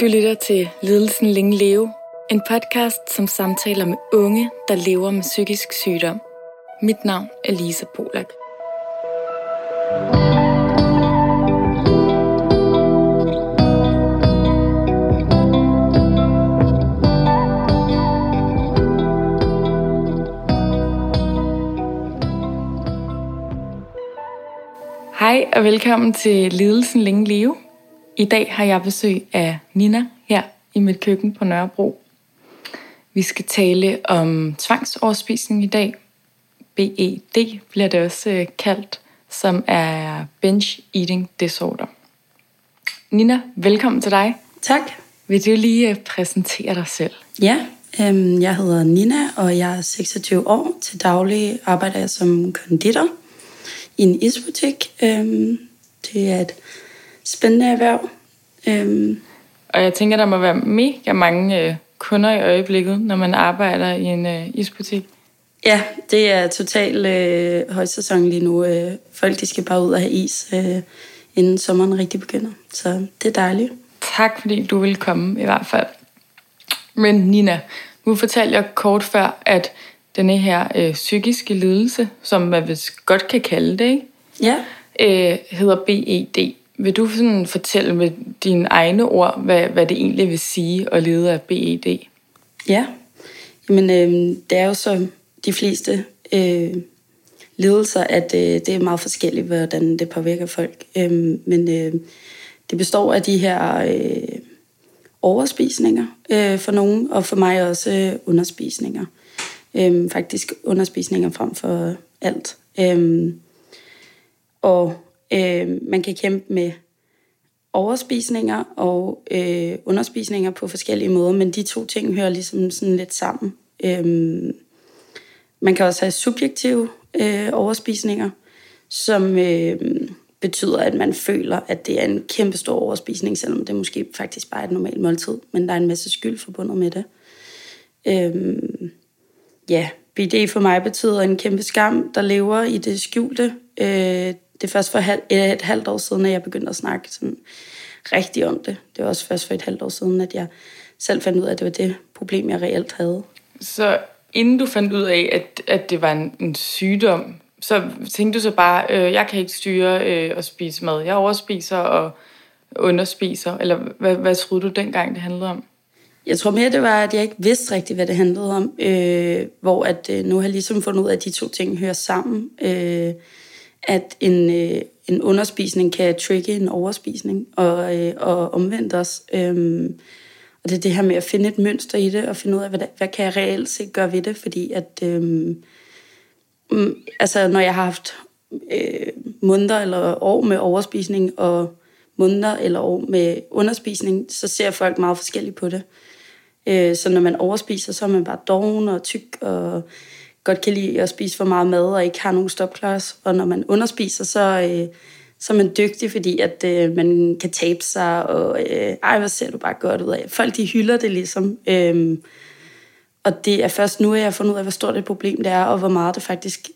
Du lytter til Lidelsen Længe Leve, en podcast, som samtaler med unge, der lever med psykisk sygdom. Mit navn er Lisa Polak. Hej og velkommen til Lidelsen Længe Leve. I dag har jeg besøg af Nina her i mit køkken på Nørrebro. Vi skal tale om tvangsoverspisning i dag. BED bliver det også øh, kaldt, som er Binge Eating Disorder. Nina, velkommen til dig. Tak. Vil du lige øh, præsentere dig selv? Ja, øhm, jeg hedder Nina, og jeg er 26 år. Til daglig arbejder jeg som konditor i en isbutik. Øhm, det er et spændende erhverv. Øhm, Og jeg tænker, der må være mega mange øh, kunder i øjeblikket, når man arbejder i en øh, isbutik. ja, det er total øh, højsæson lige nu. Øh, folk de skal bare ud og have is, øh, inden sommeren rigtig begynder. Så det er dejligt. Tak, fordi du vil komme i hvert fald. Men Nina, nu fortalte jeg kort før, at denne her øh, psykiske lidelse, som man vist godt kan kalde det, ikke? Ja, Øh, hedder BED. Vil du sådan fortælle med dine egne ord, hvad, hvad det egentlig vil sige at lede af BED? Ja, Jamen, øh, det er jo så de fleste øh, lidelser, at øh, det er meget forskelligt, hvordan det påvirker folk. Øh, men øh, det består af de her øh, overspisninger øh, for nogen, og for mig også øh, underspisninger. Øh, faktisk underspisninger frem for alt. Øh, og øh, man kan kæmpe med overspisninger og øh, underspisninger på forskellige måder, men de to ting hører ligesom sådan lidt sammen. Øh, man kan også have subjektive øh, overspisninger, som øh, betyder, at man føler, at det er en kæmpe stor overspisning, selvom det måske faktisk bare er et normalt måltid, men der er en masse skyld forbundet med det. Øhm, ja, BD for mig betyder en kæmpe skam, der lever i det skjulte. Øh, det er først for halv, et halvt år siden, at jeg begyndte at snakke sådan rigtig om det. Det var også først for et halvt år siden, at jeg selv fandt ud af, at det var det problem, jeg reelt havde. Så inden du fandt ud af, at, at det var en, en sygdom, så tænkte du så bare, øh, jeg kan ikke styre øh, at spise mad. Jeg overspiser og underspiser. Eller hvad, hvad troede du dengang, det handlede om? Jeg tror mere, det var, at jeg ikke vidste rigtigt, hvad det handlede om. Øh, hvor at øh, nu har jeg ligesom fundet ud af, at de to ting hører sammen. Øh, at en, øh, en underspisning kan trigge en overspisning, og, øh, og omvendt også. Øhm, og det er det her med at finde et mønster i det, og finde ud af, hvad, hvad kan jeg reelt set gøre ved det, fordi at... Øh, altså, når jeg har haft øh, måneder eller år med overspisning, og måneder eller år med underspisning, så ser folk meget forskelligt på det. Øh, så når man overspiser, så er man bare doven og tyk, og godt kan lide at spise for meget mad, og ikke har nogen stopklods. Og når man underspiser, så, øh, så er man dygtig, fordi at øh, man kan tabe sig, og øh, ej, hvor ser du bare godt ud af. Folk, de hylder det ligesom. Øh, og det er først nu, at jeg har fundet ud af, hvor stort et problem det er, og hvor meget det faktisk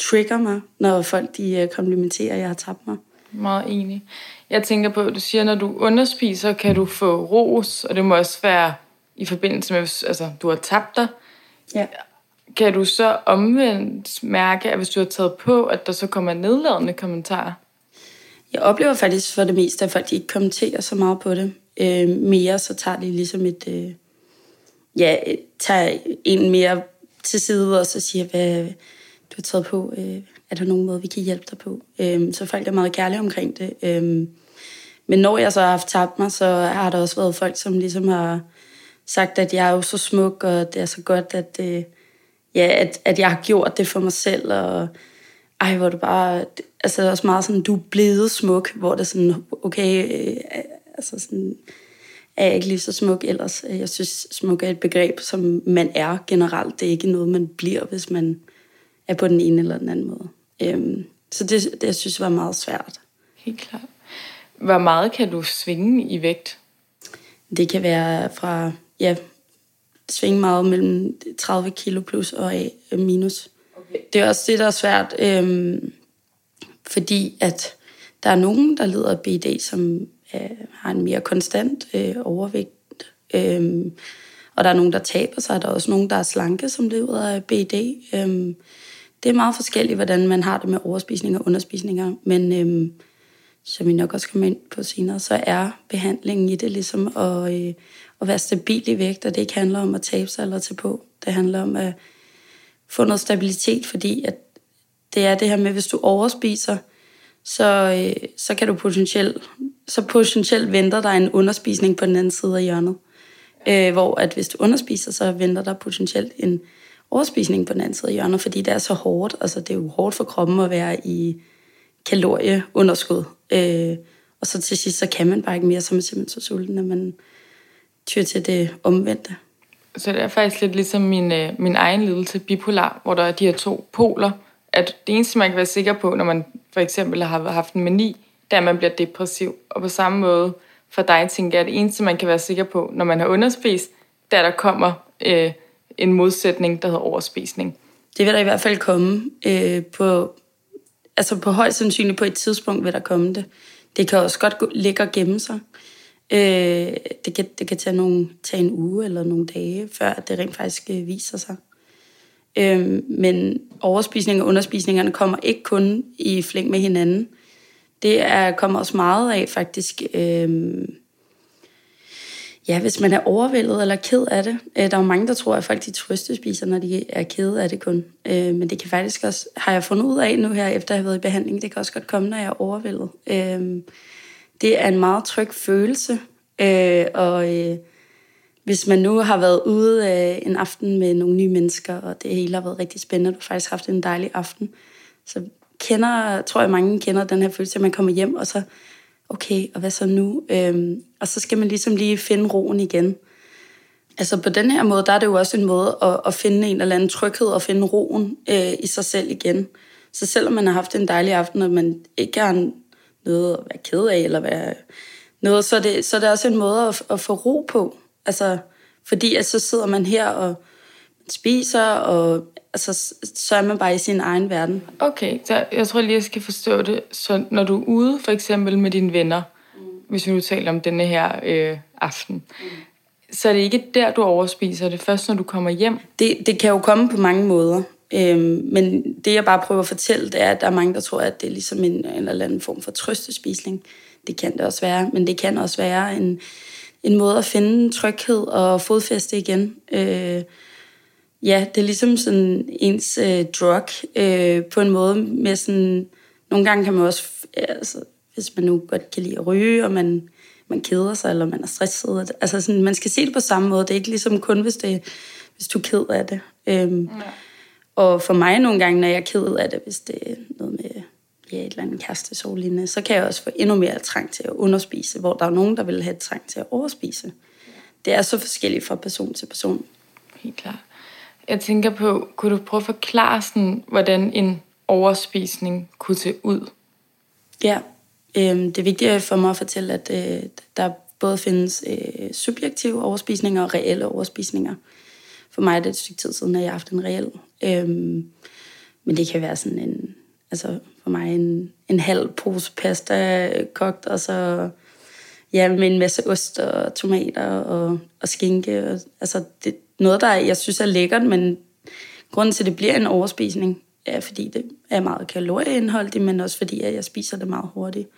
trigger mig, når folk de øh, komplimenterer, at jeg har tabt mig. Meget enig. Jeg tænker på, du siger, når du underspiser, kan du få ros, og det må også være i forbindelse med, hvis altså, du har tabt dig. Ja. Kan du så omvendt mærke, at hvis du har taget på, at der så kommer nedladende kommentarer? Jeg oplever faktisk for det meste, at folk ikke kommenterer så meget på det. Øh, mere så tager de ligesom et... Øh, ja, tager en mere til side, og så siger, hvad du har taget på. Øh, er der nogen måde, vi kan hjælpe dig på? Øh, så folk er meget kærlige omkring det. Øh, men når jeg så har haft tabt mig, så har der også været folk, som ligesom har sagt, at jeg er jo så smuk, og det er så godt, at, øh, ja, at, at jeg har gjort det for mig selv, og ej, hvor du bare, altså det er også meget sådan, du er blevet smuk, hvor det er sådan, okay, øh, altså sådan, er jeg ikke lige så smuk ellers. Jeg synes, smuk er et begreb, som man er generelt. Det er ikke noget, man bliver, hvis man er på den ene eller den anden måde. Øhm, så det, det, jeg synes, var meget svært. Helt klart. Hvor meget kan du svinge i vægt? Det kan være fra, ja, svinge meget mellem 30 kilo plus og af minus. Okay. Det er også det, der er svært, øhm, fordi at der er nogen, der lider af BD, som øh, har en mere konstant øh, overvægt. Øh, og der er nogen, der taber sig. Der er også nogen, der er slanke, som lever af BD. Øh, det er meget forskelligt, hvordan man har det med overspisning og underspisninger. Men øh, som vi nok også kommer ind på senere, så er behandlingen i det ligesom at, øh, at være stabil i vægt, og det ikke handler om at tabe sig eller tage på. Det handler om at få noget stabilitet, fordi at det er det her med, hvis du overspiser, så, øh, så kan du potentielt, så potentielt venter der en underspisning på den anden side af hjørnet. Øh, hvor at hvis du underspiser, så venter der potentielt en overspisning på den anden side af hjørnet, fordi det er så hårdt. Altså det er jo hårdt for kroppen at være i kalorieunderskud. Øh, og så til sidst, så kan man bare ikke mere, så er man simpelthen så sulten, at man tyr til det omvendte. Så det er faktisk lidt ligesom min, øh, min egen lidelse, bipolar, hvor der er de her to poler. At det eneste, man kan være sikker på, når man for eksempel har haft en mani, det er, at man bliver depressiv. Og på samme måde for dig, tænker jeg, at det eneste, man kan være sikker på, når man har underspist, det er, at der kommer øh, en modsætning, der hedder overspisning. Det vil der i hvert fald komme øh, på, altså på højst sandsynligt på et tidspunkt vil der komme det. Det kan også godt gå, ligge og gemme sig. Øh, det, kan, det kan tage, nogle, tage en uge eller nogle dage, før det rent faktisk øh, viser sig. Øh, men overspisning og underspisningerne kommer ikke kun i flæng med hinanden. Det er, kommer også meget af faktisk... Øh, ja, hvis man er overvældet eller ked af det. Øh, der er jo mange, der tror, at folk de trøstespiser, når de er ked af det kun. Øh, men det kan faktisk også, har jeg fundet ud af nu her, efter jeg har været i behandling, det kan også godt komme, når jeg er overvældet. Øh, det er en meget tryg følelse, øh, og øh, hvis man nu har været ude øh, en aften med nogle nye mennesker, og det hele har været rigtig spændende, og du har faktisk haft en dejlig aften, så kender, tror jeg mange kender den her følelse, at man kommer hjem, og så okay, og hvad så nu? Øhm, og så skal man ligesom lige finde roen igen. Altså på den her måde, der er det jo også en måde at, at finde en eller anden tryghed og finde roen øh, i sig selv igen. Så selvom man har haft en dejlig aften, og man ikke har noget at være ked af, eller være noget, så er det, så er det også en måde at, at få ro på. Altså, fordi at så sidder man her og spiser, og altså, så er man bare i sin egen verden. Okay, så jeg tror lige, jeg skal forstå det. Så når du er ude, for eksempel med dine venner, mm. hvis vi nu taler om denne her øh, aften, mm. så er det ikke der, du overspiser det, først når du kommer hjem? Det, det kan jo komme på mange måder. Øhm, men det, jeg bare prøver at fortælle, det er, at der er mange, der tror, at det er ligesom en, en eller anden form for trøstespisning. Det kan det også være, men det kan også være en, en måde at finde tryghed og fodfæste igen. Øh, ja, det er ligesom sådan ens øh, drug øh, på en måde med sådan... Nogle gange kan man også, altså, hvis man nu godt kan lide at ryge, og man, man keder sig, eller man er stresset. Altså sådan, man skal se det på samme måde. Det er ikke ligesom kun, hvis, det, hvis du er ked af det. Øhm, ja. Og for mig nogle gange, når jeg er ked af det, hvis det er noget med ja, et eller andet kærestesorglignende, så kan jeg også få endnu mere trang til at underspise, hvor der er nogen, der vil have trang til at overspise. Det er så forskelligt fra person til person. Helt klart. Jeg tænker på, kunne du prøve at forklare, sådan, hvordan en overspisning kunne se ud? Ja, øh, det er vigtigt for mig at fortælle, at øh, der både findes øh, subjektive overspisninger og reelle overspisninger. For mig er det et stykke tid siden, at jeg har haft en reel. Øhm, men det kan være sådan en, altså for mig en, en halv pose pasta kogt, og så ja, med en masse ost og tomater og, og skinke. Og, altså det, noget, der jeg synes er lækkert, men grunden til, at det bliver en overspisning, er, fordi det er meget kalorieindholdigt, men også fordi, at jeg spiser det meget hurtigt.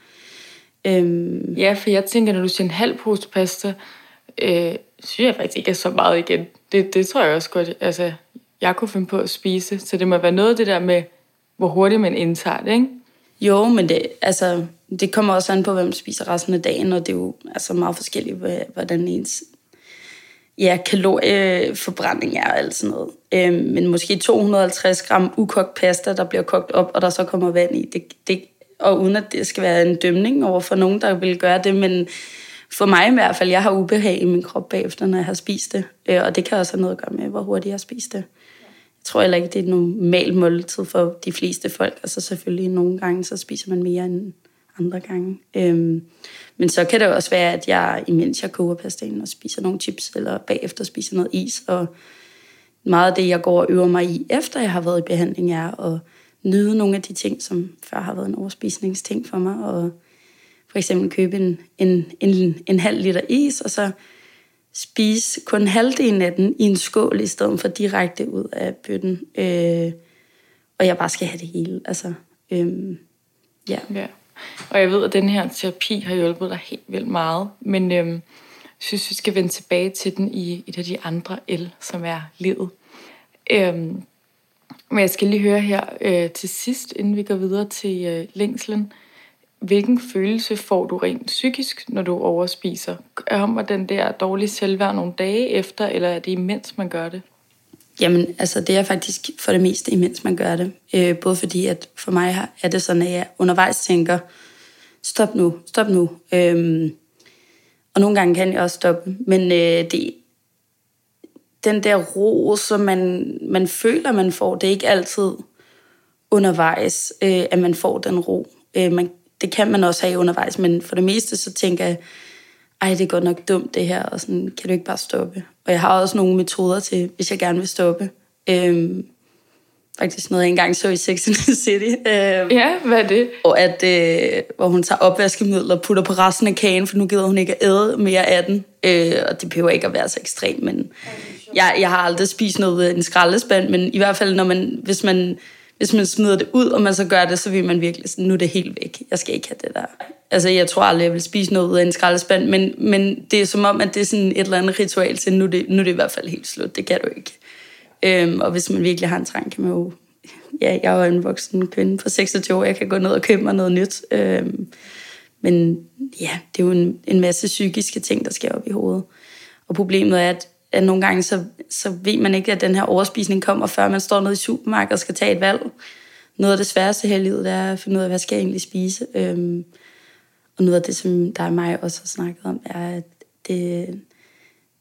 Øhm. Ja, for jeg tænker, når du siger en halv pose pasta, øh, synes jeg faktisk ikke er så meget igen. Det, det tror jeg også godt, altså, jeg kunne finde på at spise. Så det må være noget af det der med, hvor hurtigt man indtager det, ikke? Jo, men det, altså, det kommer også an på, hvem spiser resten af dagen, og det er jo altså, meget forskelligt, hvordan ens ja, kalorieforbrænding er og alt sådan noget. Øhm, men måske 250 gram ukogt pasta, der bliver kogt op, og der så kommer vand i. Det, det, og uden at det skal være en dømning over for nogen, der vil gøre det, men for mig i hvert fald, jeg har ubehag i min krop bagefter, når jeg har spist det. Øh, og det kan også have noget at gøre med, hvor hurtigt jeg har spist det. Jeg tror heller ikke, det er et normalt måltid for de fleste folk. Altså selvfølgelig nogle gange, så spiser man mere end andre gange. Øhm, men så kan det også være, at jeg, imens jeg koger pastaen og spiser nogle chips, eller bagefter spiser noget is, og meget af det, jeg går og øver mig i, efter jeg har været i behandling, er at nyde nogle af de ting, som før har været en overspisningsting for mig, og for eksempel købe en, en, en, en halv liter is, og så spise kun halvdelen af den i en skål, i stedet for direkte ud af bøtten. Øh, og jeg bare skal have det hele. Altså, øh, ja. ja. Og jeg ved, at den her terapi har hjulpet dig helt vildt meget, men øh, jeg synes, vi skal vende tilbage til den i et af de andre el, som er livet. Øh, men jeg skal lige høre her øh, til sidst, inden vi går videre til øh, længslen. Hvilken følelse får du rent psykisk, når du overspiser? Kommer den der dårlige selvværd nogle dage efter, eller er det imens man gør det? Jamen, altså det er faktisk for det meste imens man gør det. Øh, både fordi, at for mig er det sådan, at jeg undervejs tænker, stop nu, stop nu. Øh, og nogle gange kan jeg også stoppe. Men øh, det, den der ro, som man, man føler, man får, det er ikke altid undervejs, øh, at man får den ro. Øh, man, det kan man også have undervejs, men for det meste så tænker jeg, ej, det er godt nok dumt det her, og sådan, kan du ikke bare stoppe? Og jeg har også nogle metoder til, hvis jeg gerne vil stoppe. Øhm, faktisk noget, jeg engang så i Sex and the City. Øhm, ja, hvad er det? Og at, øh, hvor hun tager opvaskemiddel og putter på resten af kagen, for nu gider hun ikke at æde mere af den. Øh, og det behøver ikke at være så ekstremt, men jeg, jeg har aldrig spist noget af en skraldespand, men i hvert fald, når man, hvis man hvis man smider det ud, og man så gør det, så vil man virkelig sådan, nu er det helt væk. Jeg skal ikke have det der. Altså, jeg tror aldrig, jeg vil spise noget ud af en skraldespand, men, men det er som om, at det er sådan et eller andet ritual til, nu er det, nu er det i hvert fald helt slut. Det kan du ikke. Øhm, og hvis man virkelig har en trang, kan man jo... Ja, jeg er jo en voksen kvinde på 26 år, jeg kan gå ned og købe mig noget nyt. Øhm, men ja, det er jo en, en masse psykiske ting, der sker op i hovedet. Og problemet er, at at nogle gange så, så ved man ikke, at den her overspisning kommer, før man står nede i supermarkedet og skal tage et valg. Noget af det sværeste her i livet, det er at finde ud af, hvad skal jeg egentlig spise. Øhm, og noget af det, som der og mig også har snakket om, er, at det,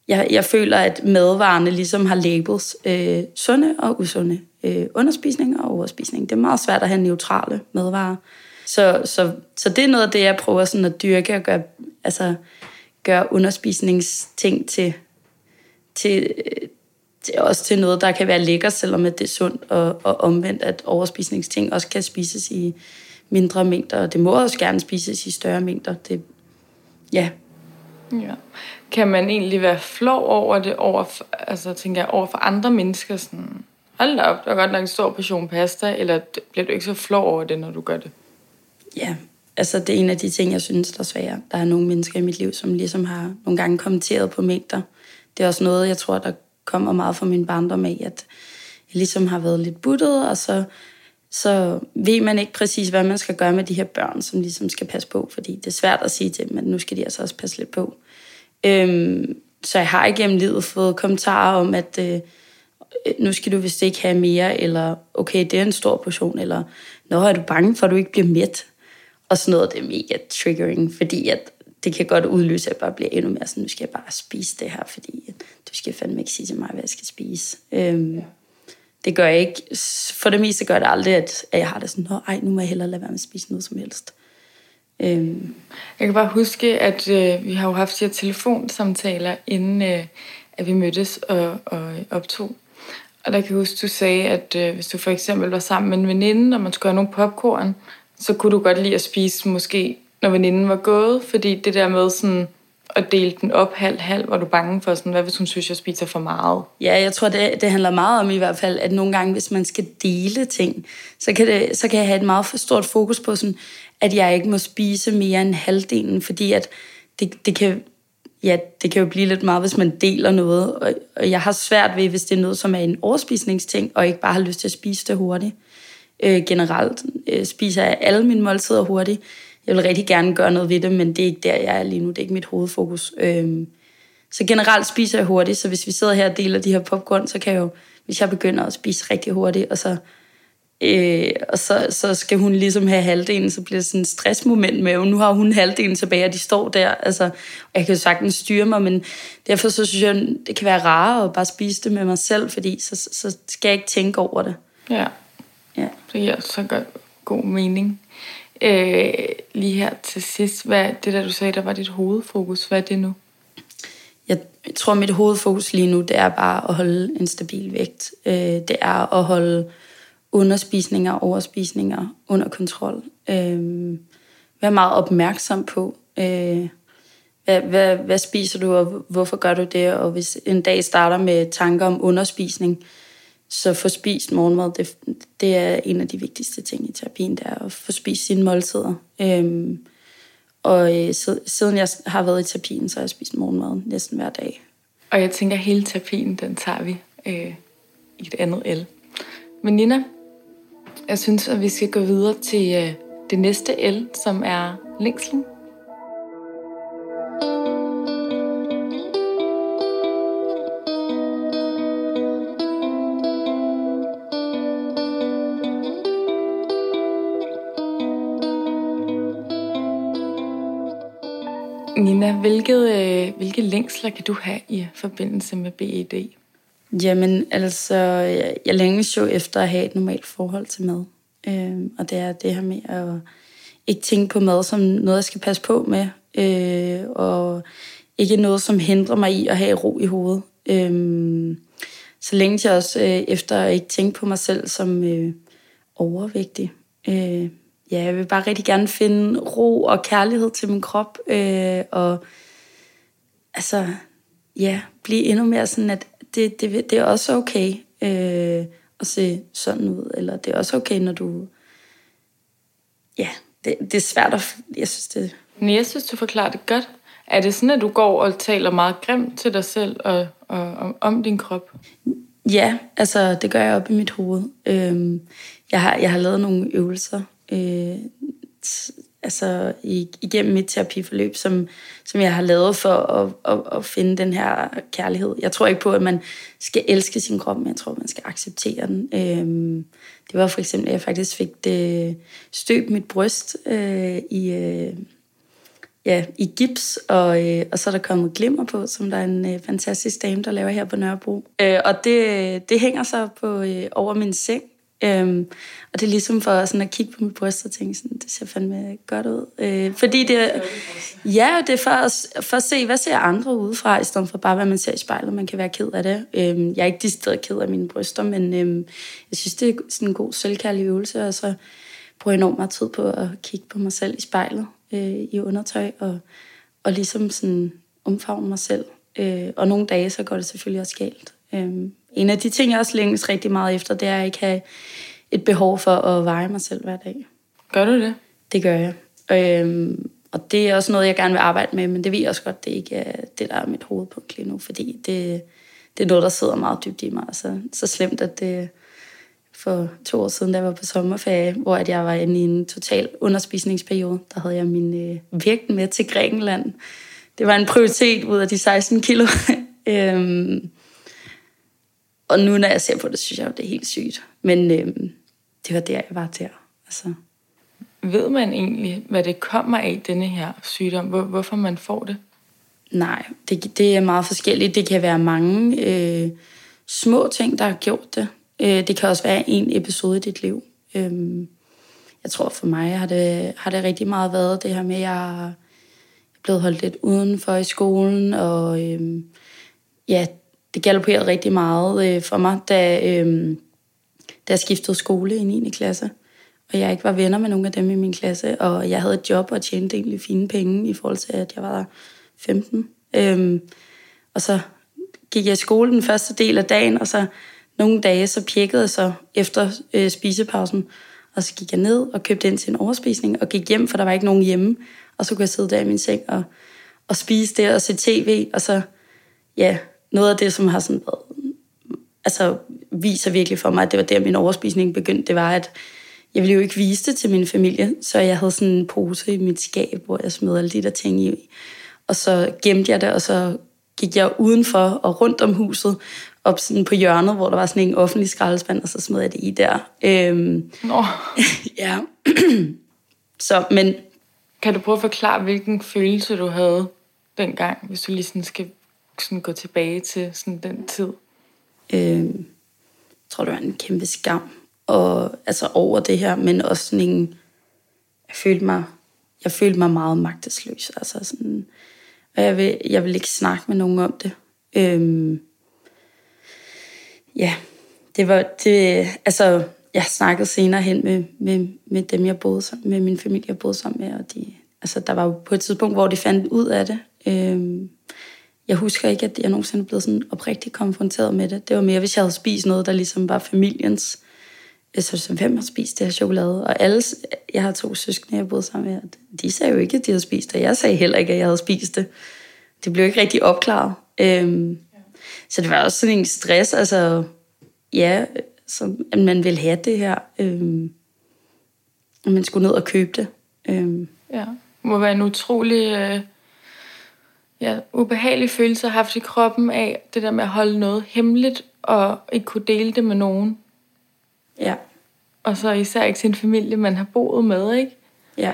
jeg, jeg føler, at madvarerne ligesom har labels øh, sunde og usunde. Øh, underspisning og overspisning. Det er meget svært at have neutrale madvarer. Så, så, så det er noget af det, jeg prøver sådan at dyrke og gøre, altså, gøre underspisningsting til til, til, også til noget, der kan være lækker, selvom det er sundt, og, og omvendt, at overspisningsting også kan spises i mindre mængder, og det må også gerne spises i større mængder. Det, ja. ja. Kan man egentlig være flov over det, over for, altså tænker jeg, over for andre mennesker? Sådan, hold da op, der er godt nok en stor portion pasta, eller bliver du ikke så flov over det, når du gør det? Ja, altså det er en af de ting, jeg synes, der er svære. Der er nogle mennesker i mit liv, som ligesom har nogle gange kommenteret på mængder, det er også noget, jeg tror, der kommer meget fra min barndom af, at jeg ligesom har været lidt buttet, og så, så ved man ikke præcis, hvad man skal gøre med de her børn, som ligesom skal passe på, fordi det er svært at sige til dem, at nu skal de altså også passe lidt på. Øhm, så jeg har igennem livet fået kommentarer om, at øh, nu skal du vist ikke have mere, eller okay, det er en stor portion, eller nå, er du bange for, at du ikke bliver mæt? Og sådan noget, det er mega triggering, fordi at det kan godt udløse, at jeg bare bliver endnu mere sådan, nu skal jeg bare spise det her, fordi du skal fandme ikke sige til mig, hvad jeg skal spise. Øhm, ja. Det gør jeg ikke. For det meste gør det aldrig, at, jeg har det sådan, ej, nu må jeg hellere lade være med at spise noget som helst. Øhm. Jeg kan bare huske, at øh, vi har jo haft de her telefonsamtaler, inden øh, at vi mødtes og, og optog. Og der kan jeg huske, du sagde, at øh, hvis du for eksempel var sammen med en veninde, og man skulle have nogle popcorn, så kunne du godt lide at spise måske når veninden var gået, fordi det der med sådan at dele den op halv-halv, var du bange for sådan, hvad hvis hun synes, jeg spiser for meget? Ja, jeg tror, det, det handler meget om i hvert fald, at nogle gange, hvis man skal dele ting, så kan, det, så kan jeg have et meget for stort fokus på sådan, at jeg ikke må spise mere end halvdelen, fordi at det, det kan ja, det kan jo blive lidt meget, hvis man deler noget, og, og jeg har svært ved, hvis det er noget, som er en overspisningsting, og ikke bare har lyst til at spise det hurtigt. Øh, generelt øh, spiser jeg alle mine måltider hurtigt, jeg vil rigtig gerne gøre noget ved det, men det er ikke der, jeg er lige nu. Det er ikke mit hovedfokus. Øhm, så generelt spiser jeg hurtigt, så hvis vi sidder her og deler de her popcorn, så kan jeg jo, hvis jeg begynder at spise rigtig hurtigt, og så, øh, og så, så skal hun ligesom have halvdelen, så bliver det sådan et stressmoment med, og nu har hun halvdelen tilbage, og de står der. Altså, jeg kan jo sagtens styre mig, men derfor så synes jeg, det kan være rarere at bare spise det med mig selv, fordi så, så skal jeg ikke tænke over det. Ja, ja. det giver så godt, god mening. Øh, lige her til sidst, hvad det der du sagde, der var dit hovedfokus, hvad er det nu? Jeg tror, mit hovedfokus lige nu, det er bare at holde en stabil vægt. Øh, det er at holde underspisninger og overspisninger under kontrol. Øh, være meget opmærksom på, øh, hvad, hvad, hvad spiser du, og hvorfor gør du det? Og hvis en dag starter med tanker om underspisning, så få spist morgenmad, det, det er en af de vigtigste ting i terapien, det er at få spist sine måltider. Øhm, og øh, siden jeg har været i terapien, så har jeg spist morgenmad næsten hver dag. Og jeg tænker, at hele terapien, den tager vi øh, i et andet el. Men Nina, jeg synes, at vi skal gå videre til øh, det næste el, som er længslen. Nina, hvilket, øh, hvilke længsler kan du have i forbindelse med BED? Jamen, altså, jeg, jeg længes jo efter at have et normalt forhold til mad. Øh, og det er det her med at ikke tænke på mad som noget, jeg skal passe på med. Øh, og ikke noget, som hindrer mig i at have ro i hovedet. Øh, så længe jeg også øh, efter at ikke tænke på mig selv som øh, overvægtig. Øh, ja, jeg vil bare rigtig gerne finde ro og kærlighed til min krop. Øh, og altså, ja, blive endnu mere sådan, at det, det, det er også okay øh, at se sådan ud. Eller det er også okay, når du... Ja, det, det er svært at... Jeg synes, det... Men jeg synes, du forklarer det godt. Er det sådan, at du går og taler meget grimt til dig selv og, og, og om din krop? Ja, altså det gør jeg op i mit hoved. Øhm, jeg, har, jeg har lavet nogle øvelser, øh, altså igennem mit terapiforløb, som, som jeg har lavet for at, at, at finde den her kærlighed. Jeg tror ikke på, at man skal elske sin krop, men jeg tror, man skal acceptere den. Øhm, det var for eksempel, at jeg faktisk fik det støbt mit bryst øh, i, øh, ja, i gips, og, øh, og så er der kommet glimmer på, som der er en øh, fantastisk dame, der laver her på Nørrebro. Øh, og det, det hænger så på øh, over min seng, Øhm, og det er ligesom for sådan at kigge på mit bryst og tænke sådan, det ser fandme godt ud. Øh, fordi det ja, det er for at, for at se, hvad ser andre udefra, i stedet for bare, hvad man ser i spejlet. Man kan være ked af det. Øhm, jeg er ikke decideret ked af mine bryster, men øhm, jeg synes, det er sådan en god selvkærlig øvelse, og så bruger jeg enormt meget tid på at kigge på mig selv i spejlet øh, i undertøj, og, og ligesom sådan omfavne mig selv. Øh, og nogle dage, så går det selvfølgelig også galt. Øh, en af de ting, jeg også længes rigtig meget efter, det er at ikke have et behov for at veje mig selv hver dag. Gør du det? Det gør jeg. Øhm, og det er også noget, jeg gerne vil arbejde med, men det ved jeg også godt, det ikke er det, der er mit hovedpunkt lige nu, fordi det, det er noget, der sidder meget dybt i mig. Altså, så slemt, at det for to år siden, da jeg var på sommerferie, hvor at jeg var inde i en total underspisningsperiode, der havde jeg min øh, vægt med til Grækenland. Det var en prioritet ud af de 16 kilo. øhm, og nu, når jeg ser på det, synes jeg, det er helt sygt. Men øh, det var der, jeg var der. Altså. Ved man egentlig, hvad det kommer af, denne her sygdom? Hvor, hvorfor man får det? Nej, det, det er meget forskelligt. Det kan være mange øh, små ting, der har gjort det. Øh, det kan også være en episode i dit liv. Øh, jeg tror for mig har det, har det rigtig meget været det her med, at jeg er blevet holdt lidt udenfor i skolen, og øh, ja, det galopperede rigtig meget øh, for mig, da, øh, da jeg skiftede skole i 9. klasse. Og jeg ikke var venner med nogen af dem i min klasse, og jeg havde et job og tjente egentlig fine penge i forhold til, at jeg var 15. Øh, og så gik jeg i skole den første del af dagen, og så nogle dage, så pjekkede jeg så efter øh, spisepausen, og så gik jeg ned og købte ind til en overspisning, og gik hjem, for der var ikke nogen hjemme. Og så kunne jeg sidde der i min seng og, og spise der og se tv, og så, ja, noget af det, som har sådan været, altså viser virkelig for mig, at det var der, min overspisning begyndte, det var, at jeg ville jo ikke vise det til min familie, så jeg havde sådan en pose i mit skab, hvor jeg smed alle de der ting i. Og så gemte jeg det, og så gik jeg udenfor og rundt om huset, op sådan på hjørnet, hvor der var sådan en offentlig skraldespand, og så smed jeg det i der. Øhm, Nå. ja. så, men... Kan du prøve at forklare, hvilken følelse du havde dengang, hvis du lige sådan skal sådan gå tilbage til sådan den tid? Øh, jeg tror, det var en kæmpe skam og, altså over det her, men også sådan en, jeg følte mig, jeg følte mig meget magtesløs. Altså sådan, og jeg vil, jeg vil ikke snakke med nogen om det. Øh, ja, det var, det, altså, jeg snakkede senere hen med, med, med dem, jeg boede sammen med, min familie, jeg boede sammen med, og de, altså, der var jo på et tidspunkt, hvor de fandt ud af det. Øhm, jeg husker ikke, at jeg nogensinde er blevet sådan oprigtigt konfronteret med det. Det var mere, hvis jeg havde spist noget, der ligesom var familiens. Så som hvem har spist det her chokolade? Og alle, jeg har to søskende, jeg boede sammen med, de sagde jo ikke, at de havde spist det. Jeg sagde heller ikke, at jeg havde spist det. Det blev ikke rigtig opklaret. Øhm, ja. Så det var også sådan en stress, altså, ja, som, at man ville have det her. Øhm, at man skulle ned og købe det. Øhm. Ja, det må være en utrolig øh, ja, ubehagelig følelse at have haft i kroppen af det der med at holde noget hemmeligt og ikke kunne dele det med nogen. Ja. Og så især ikke sin familie, man har boet med, ikke? Ja.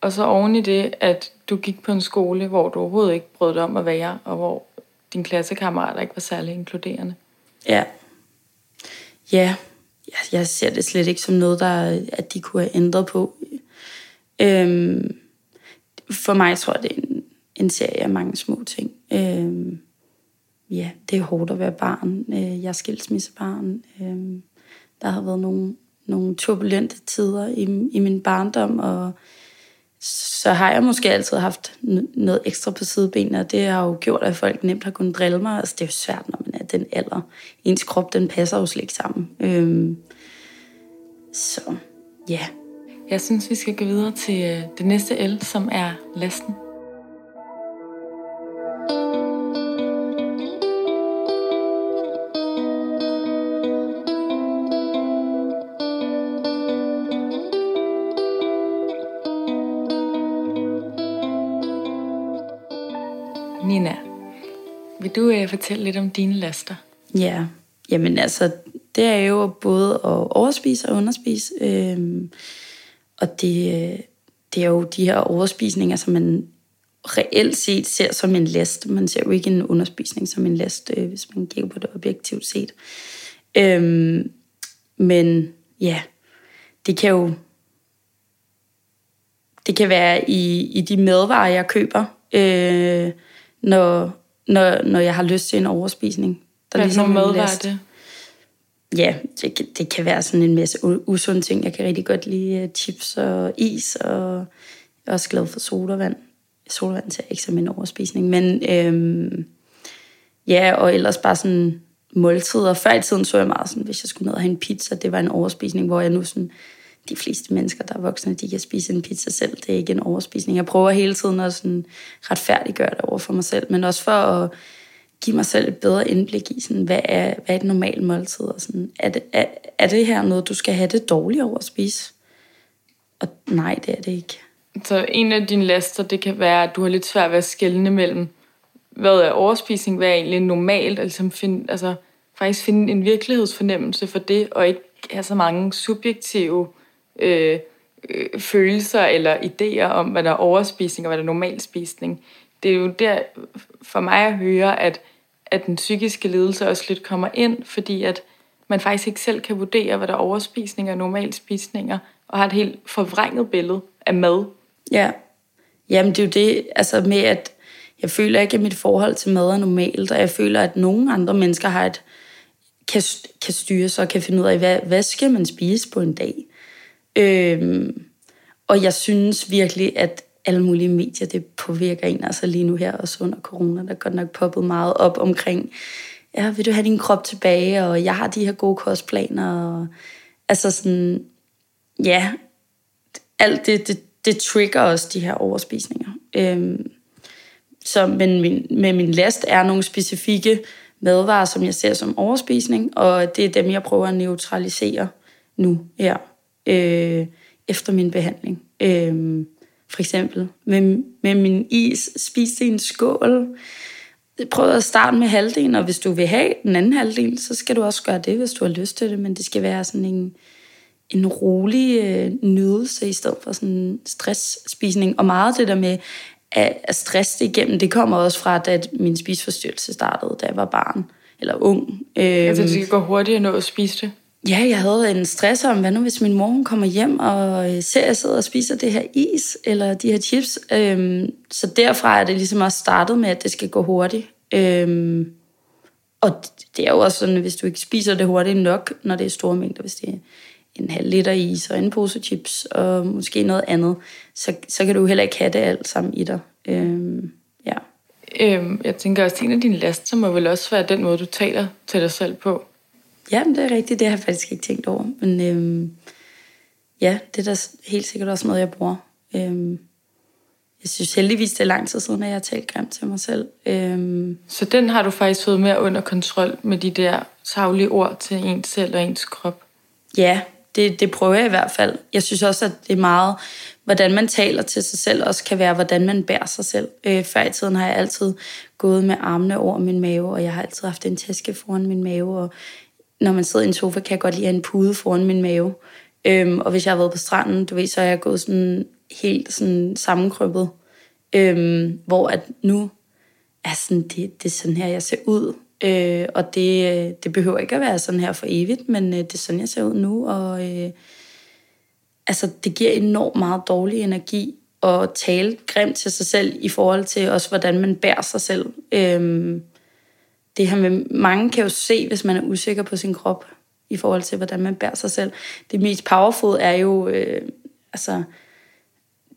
Og så oven i det, at du gik på en skole, hvor du overhovedet ikke brød dig om at være, og hvor din klassekammerater ikke var særlig inkluderende. Ja. Ja, jeg ser det slet ikke som noget, der, at de kunne have ændret på. Øhm, for mig tror jeg, det er en, en serie af mange små ting. Øh, ja, det er hårdt at være barn. Øh, jeg er skilsmissebarn. Øh, der har været nogle, nogle turbulente tider i, i min barndom, og så har jeg måske altid haft noget ekstra på sidebenene, og det har jo gjort, at folk nemt har kunnet drille mig. Altså, det er jo svært, når man er den alder. Ens krop, den passer jo slet ikke sammen. Øhm, så, ja. Yeah. Jeg synes, vi skal gå videre til øh, det næste L, som er lasten. Vil fortælle lidt om dine laster? Ja, jamen altså, det er jo både at overspise og underspise. Øhm, og det, øh, det er jo de her overspisninger, som man reelt set ser som en last. Man ser jo ikke en underspisning som en last, øh, hvis man kigger på det objektivt set. Øhm, men ja, det kan jo det kan være i, i de madvarer, jeg køber. Øh, når, når, når jeg har lyst til en overspisning. Der Hvad ligesom mad var det? Ja, det, det kan være sådan en masse usunde ting. Jeg kan rigtig godt lide uh, chips og is, og jeg er også glad for sodavand. Sodavand ser ikke som en overspisning, men øhm, ja, og ellers bare sådan måltider. Før i tiden så jeg meget sådan, hvis jeg skulle ned og have en pizza, det var en overspisning, hvor jeg nu sådan, de fleste mennesker, der er voksne, de kan spise en pizza selv. Det er ikke en overspisning. Jeg prøver hele tiden at sådan retfærdiggøre det over for mig selv, men også for at give mig selv et bedre indblik i, sådan, hvad, er, hvad er et normalt måltid? Og sådan, er, det, er, er det her noget, du skal have det dårligt over at spise? Og nej, det er det ikke. Så en af dine laster, det kan være, at du har lidt svært ved at skelne mellem, hvad er overspisning, hvad er egentlig normalt, altså, find, altså faktisk finde en virkelighedsfornemmelse for det, og ikke have så mange subjektive øh, øh, følelser eller idéer om, hvad der er overspisning og hvad der er normal spisning. Det er jo der for mig at høre, at, at den psykiske lidelse også lidt kommer ind, fordi at man faktisk ikke selv kan vurdere, hvad der er overspisning og normal spisninger, og har et helt forvrænget billede af mad. Ja, jamen det er jo det, altså med at jeg føler ikke, at mit forhold til mad er normalt, og jeg føler, at nogle andre mennesker har et, kan, kan styre sig og kan finde ud af, hvad, hvad skal man spise på en dag. Øhm, og jeg synes virkelig, at alle mulige medier, det påvirker en. Altså lige nu her, også under corona, der er godt nok poppet meget op omkring, ja, vil du have din krop tilbage, og jeg har de her gode kostplaner, og altså sådan, ja, alt det, det, det trigger også de her overspisninger. Øhm, så, men min, med min last er nogle specifikke madvarer, som jeg ser som overspisning, og det er dem, jeg prøver at neutralisere nu her øh, efter min behandling. Øh, for eksempel med, med min is, spiste en skål. Prøv at starte med halvdelen, og hvis du vil have den anden halvdel, så skal du også gøre det, hvis du har lyst til det, men det skal være sådan en, en rolig øh, nydelse i stedet for sådan en stressspisning. Og meget det der med at, at stresse det igennem, det kommer også fra, da min spisforstyrrelse startede, da jeg var barn eller ung. Altså, det skal gå hurtigt at nå at spise det? Ja, jeg havde en stress om, hvad nu hvis min mor hun kommer hjem og øh, ser, at jeg sidder og spiser det her is, eller de her chips. Øhm, så derfra er det ligesom også startet med, at det skal gå hurtigt. Øhm, og det er jo også sådan, at hvis du ikke spiser det hurtigt nok, når det er store mængder, hvis det er en halv liter is og en pose chips og måske noget andet, så, så kan du heller ikke have det alt sammen i dig. Øhm, ja. Øhm, jeg tænker også, at en af dine laster må vel også være den måde, du taler til dig selv på. Ja, det er rigtigt. Det har jeg faktisk ikke tænkt over. Men øhm, ja, det er da helt sikkert også noget, jeg bruger. Øhm, jeg synes heldigvis, det er lang tid siden, at jeg har talt grimt til mig selv. Øhm. Så den har du faktisk fået mere under kontrol med de der savlige ord til ens selv og ens krop? Ja, det, det prøver jeg i hvert fald. Jeg synes også, at det er meget, hvordan man taler til sig selv, også kan være, hvordan man bærer sig selv. Øh, før i tiden har jeg altid gået med armene over min mave, og jeg har altid haft en taske foran min mave, og når man sidder i en sofa, kan jeg godt lide at have en pude foran min mave. Øhm, og hvis jeg har været på stranden, du ved, så er jeg gået sådan helt sådan sammenkrøbet. Øhm, hvor at nu er sådan, det, det er sådan her, jeg ser ud. Øh, og det, det behøver ikke at være sådan her for evigt, men øh, det er sådan, jeg ser ud nu. Og øh, altså, det giver enormt meget dårlig energi at tale grimt til sig selv i forhold til også, hvordan man bærer sig selv. Øh, det her med, mange kan jo se, hvis man er usikker på sin krop, i forhold til, hvordan man bærer sig selv. Det mest powerful er jo, øh, altså,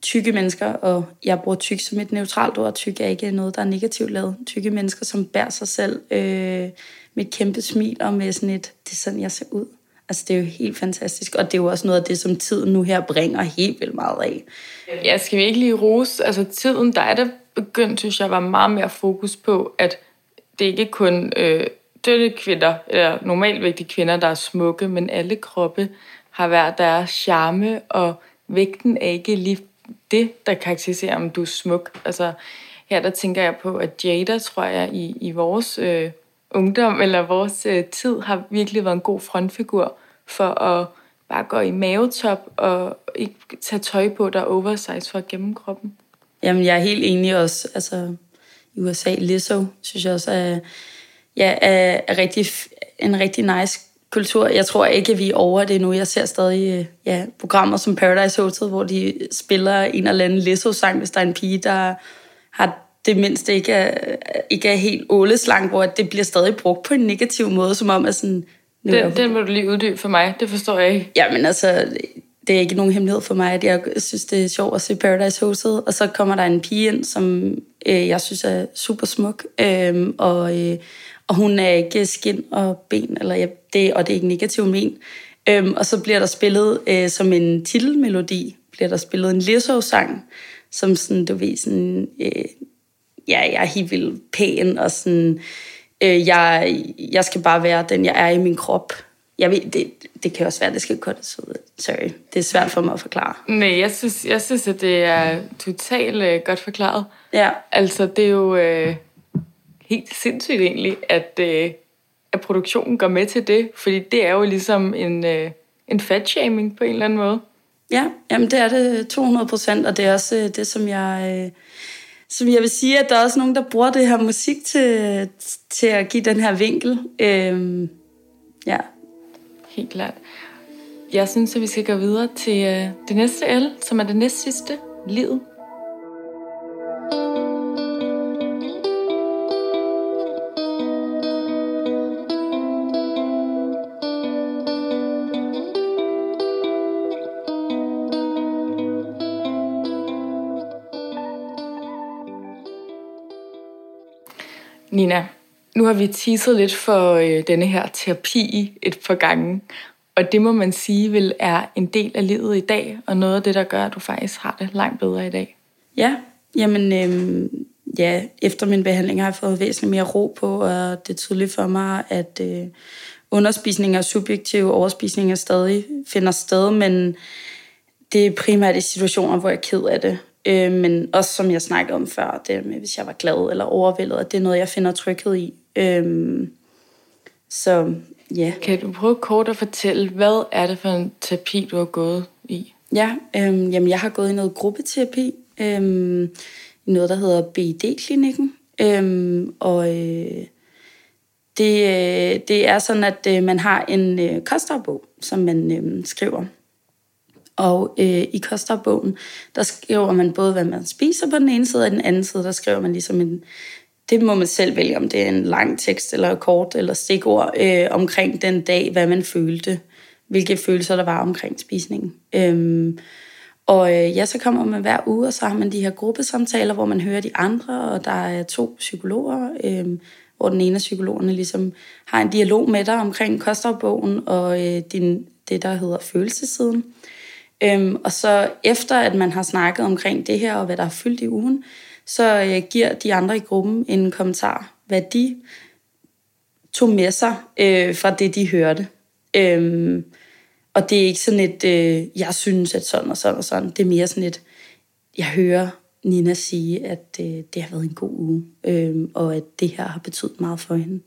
tykke mennesker, og jeg bruger tyk som et neutralt ord. Tyk er ikke noget, der er negativt lavet. Tykke mennesker, som bærer sig selv øh, med et kæmpe smil og med sådan et, det er sådan, jeg ser ud. Altså, det er jo helt fantastisk, og det er jo også noget af det, som tiden nu her bringer helt vildt meget af. Ja, skal vi ikke lige rose? Altså, tiden, der er det begyndt, synes jeg, var meget mere fokus på, at det ikke kun øh, døde kvinder, eller normalvægtige kvinder, der er smukke, men alle kroppe har hver deres charme, og vægten er ikke lige det, der karakteriserer, om du er smuk. Altså, her der tænker jeg på, at Jada, tror jeg, i, i vores øh, ungdom eller vores øh, tid, har virkelig været en god frontfigur for at bare gå i mavetop og ikke tage tøj på, der er oversize for at gemme kroppen. Jamen, jeg er helt enig også. Altså, i USA, Lizzo, synes jeg også er, ja, er, er rigtig, en rigtig nice kultur. Jeg tror ikke, at vi er over det nu. Jeg ser stadig øh, ja, programmer som Paradise Hotel, hvor de spiller en eller anden Lizzo-sang, hvis der er en pige, der har det mindste ikke er, ikke er helt åleslang, hvor det bliver stadig brugt på en negativ måde, som om at sådan... Den, den må du lige uddybe for mig, det forstår jeg ikke. Jamen altså, det er ikke nogen hemmelighed for mig, at jeg synes, det er sjovt at se Paradise Hotel, og så kommer der en pige ind, som øh, jeg synes er super smuk, øh, og... Øh, og hun er ikke skin og ben, eller ja, det, og det er ikke negativt men. Øh, og så bliver der spillet øh, som en titelmelodi, bliver der spillet en Lizzo-sang, som sådan, du ved, sådan, øh, ja, jeg er helt vildt pæn, og sådan, øh, jeg, jeg skal bare være den, jeg er i min krop. Jeg ved, det, det kan også være, det skal kortes ud. Sorry, det er svært for mig at forklare. Nej, jeg synes, jeg synes at det er totalt øh, godt forklaret. Ja. Altså, det er jo... Øh helt sindssygt egentlig, at, øh, at produktionen går med til det, fordi det er jo ligesom en, øh, en fat-shaming på en eller anden måde. Ja, jamen det er det 200 procent, og det er også øh, det, som jeg, øh, som jeg vil sige, at der er også nogen, der bruger det her musik til, til at give den her vinkel. Øh, ja. Helt klart. Jeg synes, at vi skal gå videre til øh, det næste L, som er det næst sidste, livet. Nina, nu har vi teaset lidt for øh, denne her terapi et par gange, og det må man sige vil er en del af livet i dag, og noget af det, der gør, at du faktisk har det langt bedre i dag. Ja, jamen øh, ja, efter min behandling har jeg fået væsentligt mere ro på, og det er tydeligt for mig, at øh, underspisning og subjektiv overspisning er stadig finder sted, men det er primært i situationer, hvor jeg er ked af det. Øh, men også som jeg snakkede om før, det med, hvis jeg var glad eller overvældet, at det er noget, jeg finder tryghed i. Øh, så ja. Kan du prøve kort at fortælle, hvad er det for en terapi, du har gået i? Ja, øh, jamen jeg har gået i noget gruppeterapi, øh, noget, der hedder BID-klinikken. Øh, og øh, det, øh, det er sådan, at øh, man har en øh, kostdagbog, som man øh, skriver og øh, i kostopbogen, der skriver man både, hvad man spiser på den ene side, og den anden side, der skriver man ligesom en... Det må man selv vælge, om det er en lang tekst, eller kort, eller stikord, øh, omkring den dag, hvad man følte. hvilke følelser der var omkring spisningen. Øhm, og øh, ja, så kommer man hver uge, og så har man de her gruppesamtaler, hvor man hører de andre, og der er to psykologer, øh, hvor den ene af psykologerne ligesom har en dialog med dig omkring kostopbogen og øh, din, det, der hedder følelsesiden. Øhm, og så efter, at man har snakket omkring det her, og hvad der er fyldt i ugen, så øh, giver de andre i gruppen en kommentar, hvad de tog med sig øh, fra det, de hørte. Øhm, og det er ikke sådan et, øh, jeg synes, at sådan og sådan og sådan. Det er mere sådan et, jeg hører Nina sige, at øh, det har været en god uge, øh, og at det her har betydet meget for hende.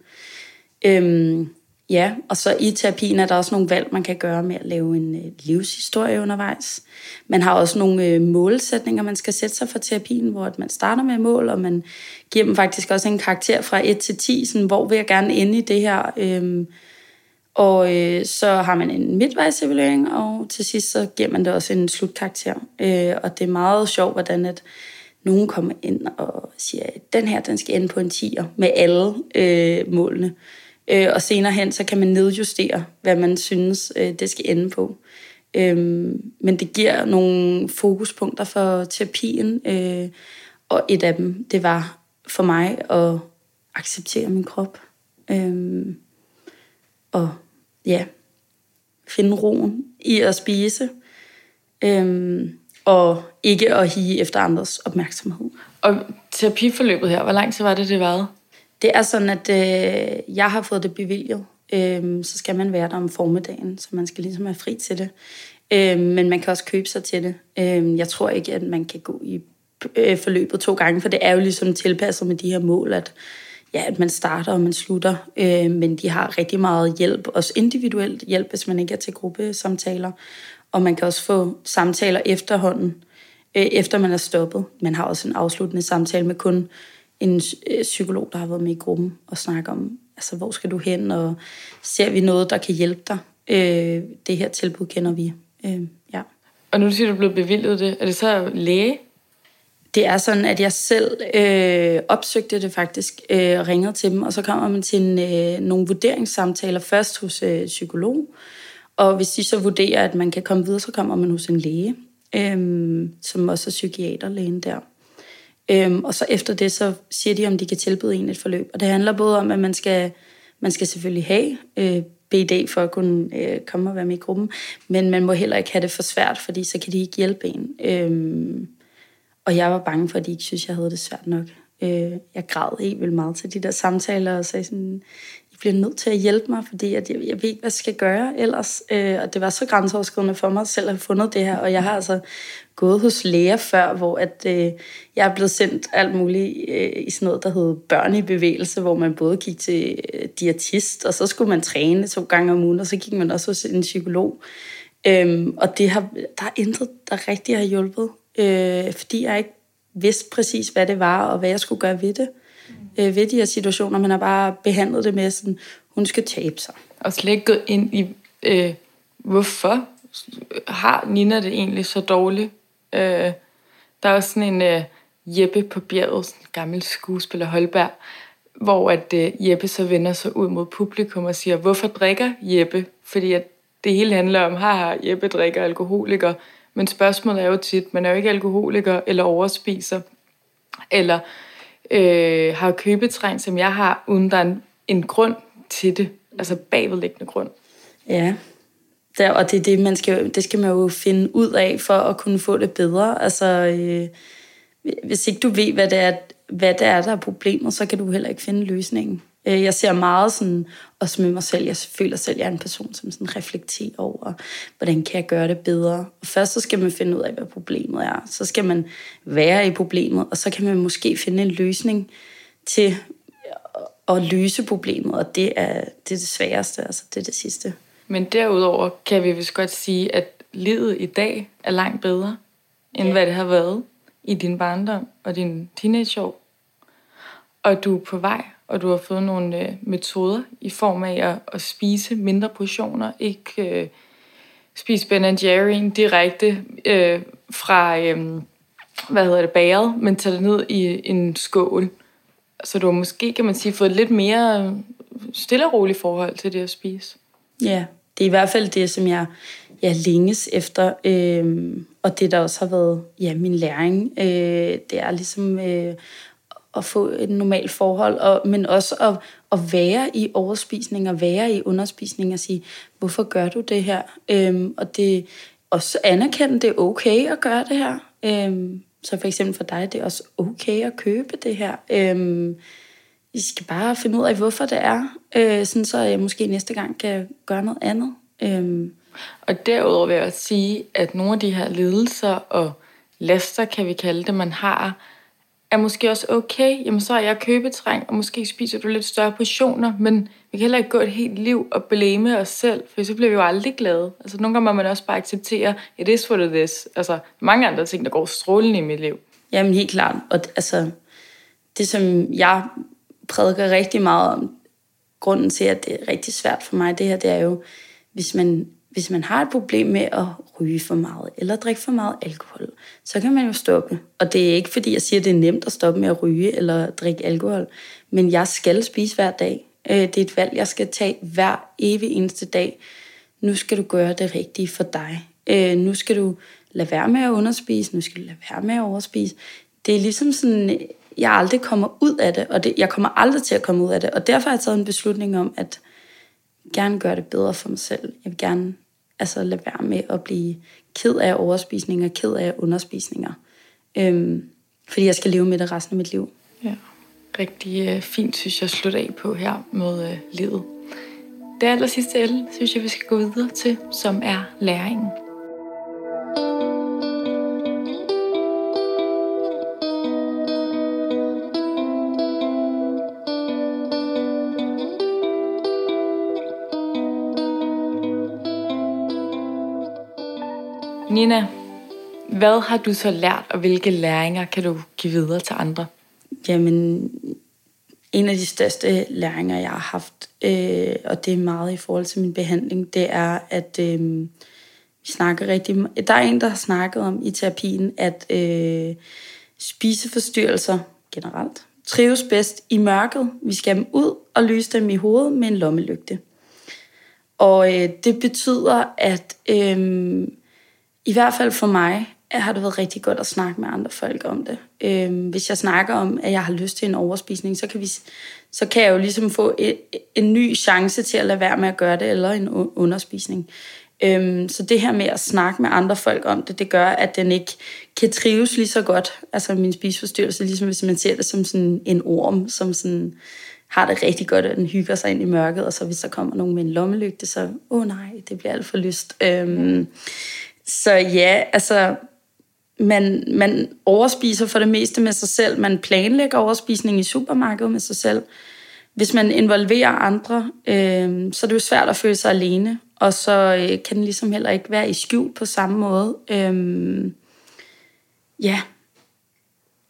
Øh, ja, og så i terapien er der også nogle valg, man kan gøre med at lave en øh, livshistorie undervejs. Man har også nogle øh, målsætninger, man skal sætte sig for terapien, hvor at man starter med mål, og man giver dem faktisk også en karakter fra 1 til 10, sådan, hvor vil jeg gerne ende i det her... Øh, og øh, så har man en midtvejsevaluering, og til sidst så giver man det også en slutkarakter. Øh, og det er meget sjovt, hvordan at nogen kommer ind og siger, at den her den skal ende på en 10'er med alle øh, målene. Øh, og senere hen, så kan man nedjustere, hvad man synes, øh, det skal ende på. Øh, men det giver nogle fokuspunkter for terapien, øh, og et af dem, det var for mig at acceptere min krop. Øh, og ja, finde roen i at spise, Øh, og ikke at hige efter andres opmærksomhed. Og terapiforløbet her, hvor lang tid var det, det varede? Det er sådan, at øh, jeg har fået det bevilget. Øhm, så skal man være der om formiddagen, så man skal ligesom have fri til det. Øhm, men man kan også købe sig til det. Øhm, jeg tror ikke, at man kan gå i øh, forløbet to gange, for det er jo ligesom tilpasset med de her mål, at ja, at man starter og man slutter, øh, men de har rigtig meget hjælp, også individuelt hjælp, hvis man ikke er til gruppesamtaler, og man kan også få samtaler efterhånden, øh, efter man er stoppet. Man har også en afsluttende samtale med kun en øh, psykolog, der har været med i gruppen og snakker om, altså hvor skal du hen, og ser vi noget, der kan hjælpe dig? Øh, det her tilbud kender vi. Øh, ja. Og nu siger du, du er blevet bevilget det. Er det så læge, det er sådan, at jeg selv øh, opsøgte det faktisk, øh, ringede til dem, og så kommer man til en, øh, nogle vurderingssamtaler først hos øh, psykolog, og hvis de så vurderer, at man kan komme videre, så kommer man hos en læge, øh, som også er psykiaterlægen der. Øhm, og så efter det, så siger de, om de kan tilbyde en et forløb. Og det handler både om, at man skal, man skal selvfølgelig have øh, BD for at kunne øh, komme og være med i gruppen, men man må heller ikke have det for svært, fordi så kan de ikke hjælpe en. Øhm, og jeg var bange for, at de ikke synes, jeg havde det svært nok. Øh, jeg græd helt vildt meget til de der samtaler, og sagde sådan, bliver nødt til at hjælpe mig, fordi at jeg, jeg ved ikke, hvad jeg skal gøre ellers. Øh, og det var så grænseoverskridende for mig selv at have fundet det her, og jeg har altså gået hos læger før, hvor at, øh, jeg er blevet sendt alt muligt øh, i sådan noget, der hedder børn i bevægelse, hvor man både gik til øh, diætist, og så skulle man træne to gange om ugen, og så gik man også hos en psykolog. Øhm, og det har, der er intet, der rigtig har hjulpet øh, fordi jeg ikke vidste præcis, hvad det var, og hvad jeg skulle gøre ved det. Øh, ved de her situationer, man har bare behandlet det med sådan, hun skal tabe sig. Og slet ikke gået ind i, øh, hvorfor har Nina det egentlig så dårligt? Øh, der er også sådan en øh, Jeppe på bjerget, sådan en gammel skuespiller Holberg, hvor at øh, Jeppe så vender sig ud mod publikum og siger, hvorfor drikker Jeppe? Fordi at det hele handler om, har Jeppe drikker alkoholiker, men spørgsmålet er jo tit, man er jo ikke alkoholiker eller overspiser, eller øh, har købetræn, som jeg har, uden der er en, en grund til det, altså bagvedliggende grund. Ja, der, og det, er det, man skal, det skal man jo finde ud af for at kunne få det bedre. Altså, øh, hvis ikke du ved, hvad det, er, hvad det er, der er problemet, så kan du heller ikke finde løsningen. Øh, jeg ser meget sådan, også med mig selv, jeg føler selv, at jeg er en person, som sådan reflekterer over, hvordan kan jeg gøre det bedre. Og først så skal man finde ud af, hvad problemet er. Så skal man være i problemet, og så kan man måske finde en løsning til at løse problemet, og det er det, er det sværeste, altså det er det sidste. Men derudover kan vi vist godt sige, at livet i dag er langt bedre, end ja. hvad det har været i din barndom og din teenageår. Og du er på vej og du har fået nogle øh, metoder i form af at, at spise mindre portioner, ikke øh, spise Ben Jerry direkte øh, fra, øh, hvad hedder det, bageret, men tage det ned i en skål. Så du har måske, kan man sige, fået lidt mere øh, stille og roligt forhold til det at spise. Ja, det er i hvert fald det, som jeg, jeg længes efter, øh, og det, der også har været ja, min læring, øh, det er ligesom øh, at få et normalt forhold, og, men også at, at være i overspisning og være i underspisning og sige, hvorfor gør du det her? Øhm, og det også anerkende, det er okay at gøre det her. Øhm, så for eksempel for dig, det er også okay at købe det her. Øhm, I skal bare finde ud af, hvorfor det er, øh, sådan så jeg måske næste gang kan gøre noget andet. Øhm. og derudover vil jeg også sige, at nogle af de her ledelser og laster, kan vi kalde det, man har, er måske også okay. Jamen, så er jeg købetræng, og måske spiser du lidt større portioner, men vi kan heller ikke gå et helt liv og blæme os selv, for så bliver vi jo aldrig glade. Altså, nogle gange må man også bare acceptere, it is what it is. Altså, mange andre ting, der går strålende i mit liv. Jamen, helt klart. Og altså, det som jeg prædiker rigtig meget om, grunden til, at det er rigtig svært for mig, det her, det er jo, hvis man hvis man har et problem med at ryge for meget, eller drikke for meget alkohol, så kan man jo stoppe. Og det er ikke fordi, jeg siger, at det er nemt at stoppe med at ryge eller drikke alkohol, men jeg skal spise hver dag. Øh, det er et valg, jeg skal tage hver evig eneste dag. Nu skal du gøre det rigtige for dig. Øh, nu skal du lade være med at underspise, nu skal du lade være med at overspise. Det er ligesom sådan, jeg aldrig kommer ud af det, og det, jeg kommer aldrig til at komme ud af det. Og derfor har jeg taget en beslutning om, at gerne gøre det bedre for mig selv. Jeg vil gerne altså lade være med at blive ked af overspisninger, ked af underspisninger. Øhm, fordi jeg skal leve med det resten af mit liv. Ja, rigtig øh, fint synes jeg at slutte af på her med øh, livet. Det aller sidste el, synes jeg, vi skal gå videre til, som er læringen. Nina, hvad har du så lært, og hvilke læringer kan du give videre til andre? Jamen, en af de største læringer, jeg har haft, øh, og det er meget i forhold til min behandling, det er, at øh, vi snakker rigtig... Der er en, der har snakket om i terapien, at øh, spiseforstyrrelser generelt trives bedst i mørket. Vi skal dem ud og lyse dem i hovedet med en lommelygte. Og øh, det betyder, at øh, i hvert fald for mig har det været rigtig godt at snakke med andre folk om det. Øhm, hvis jeg snakker om, at jeg har lyst til en overspisning, så kan, vi, så kan jeg jo ligesom få en, en ny chance til at lade være med at gøre det, eller en underspisning. Øhm, så det her med at snakke med andre folk om det, det gør, at den ikke kan trives lige så godt. Altså min spiseforstyrrelse, ligesom hvis man ser det som sådan en orm, som sådan har det rigtig godt, og den hygger sig ind i mørket, og så hvis der kommer nogen med en lommelygte, så, åh oh, nej, det bliver alt for lyst. Øhm, så ja, altså, man, man overspiser for det meste med sig selv. Man planlægger overspisning i supermarkedet med sig selv. Hvis man involverer andre, øh, så er det jo svært at føle sig alene. Og så øh, kan den ligesom heller ikke være i skjul på samme måde. Øh, ja.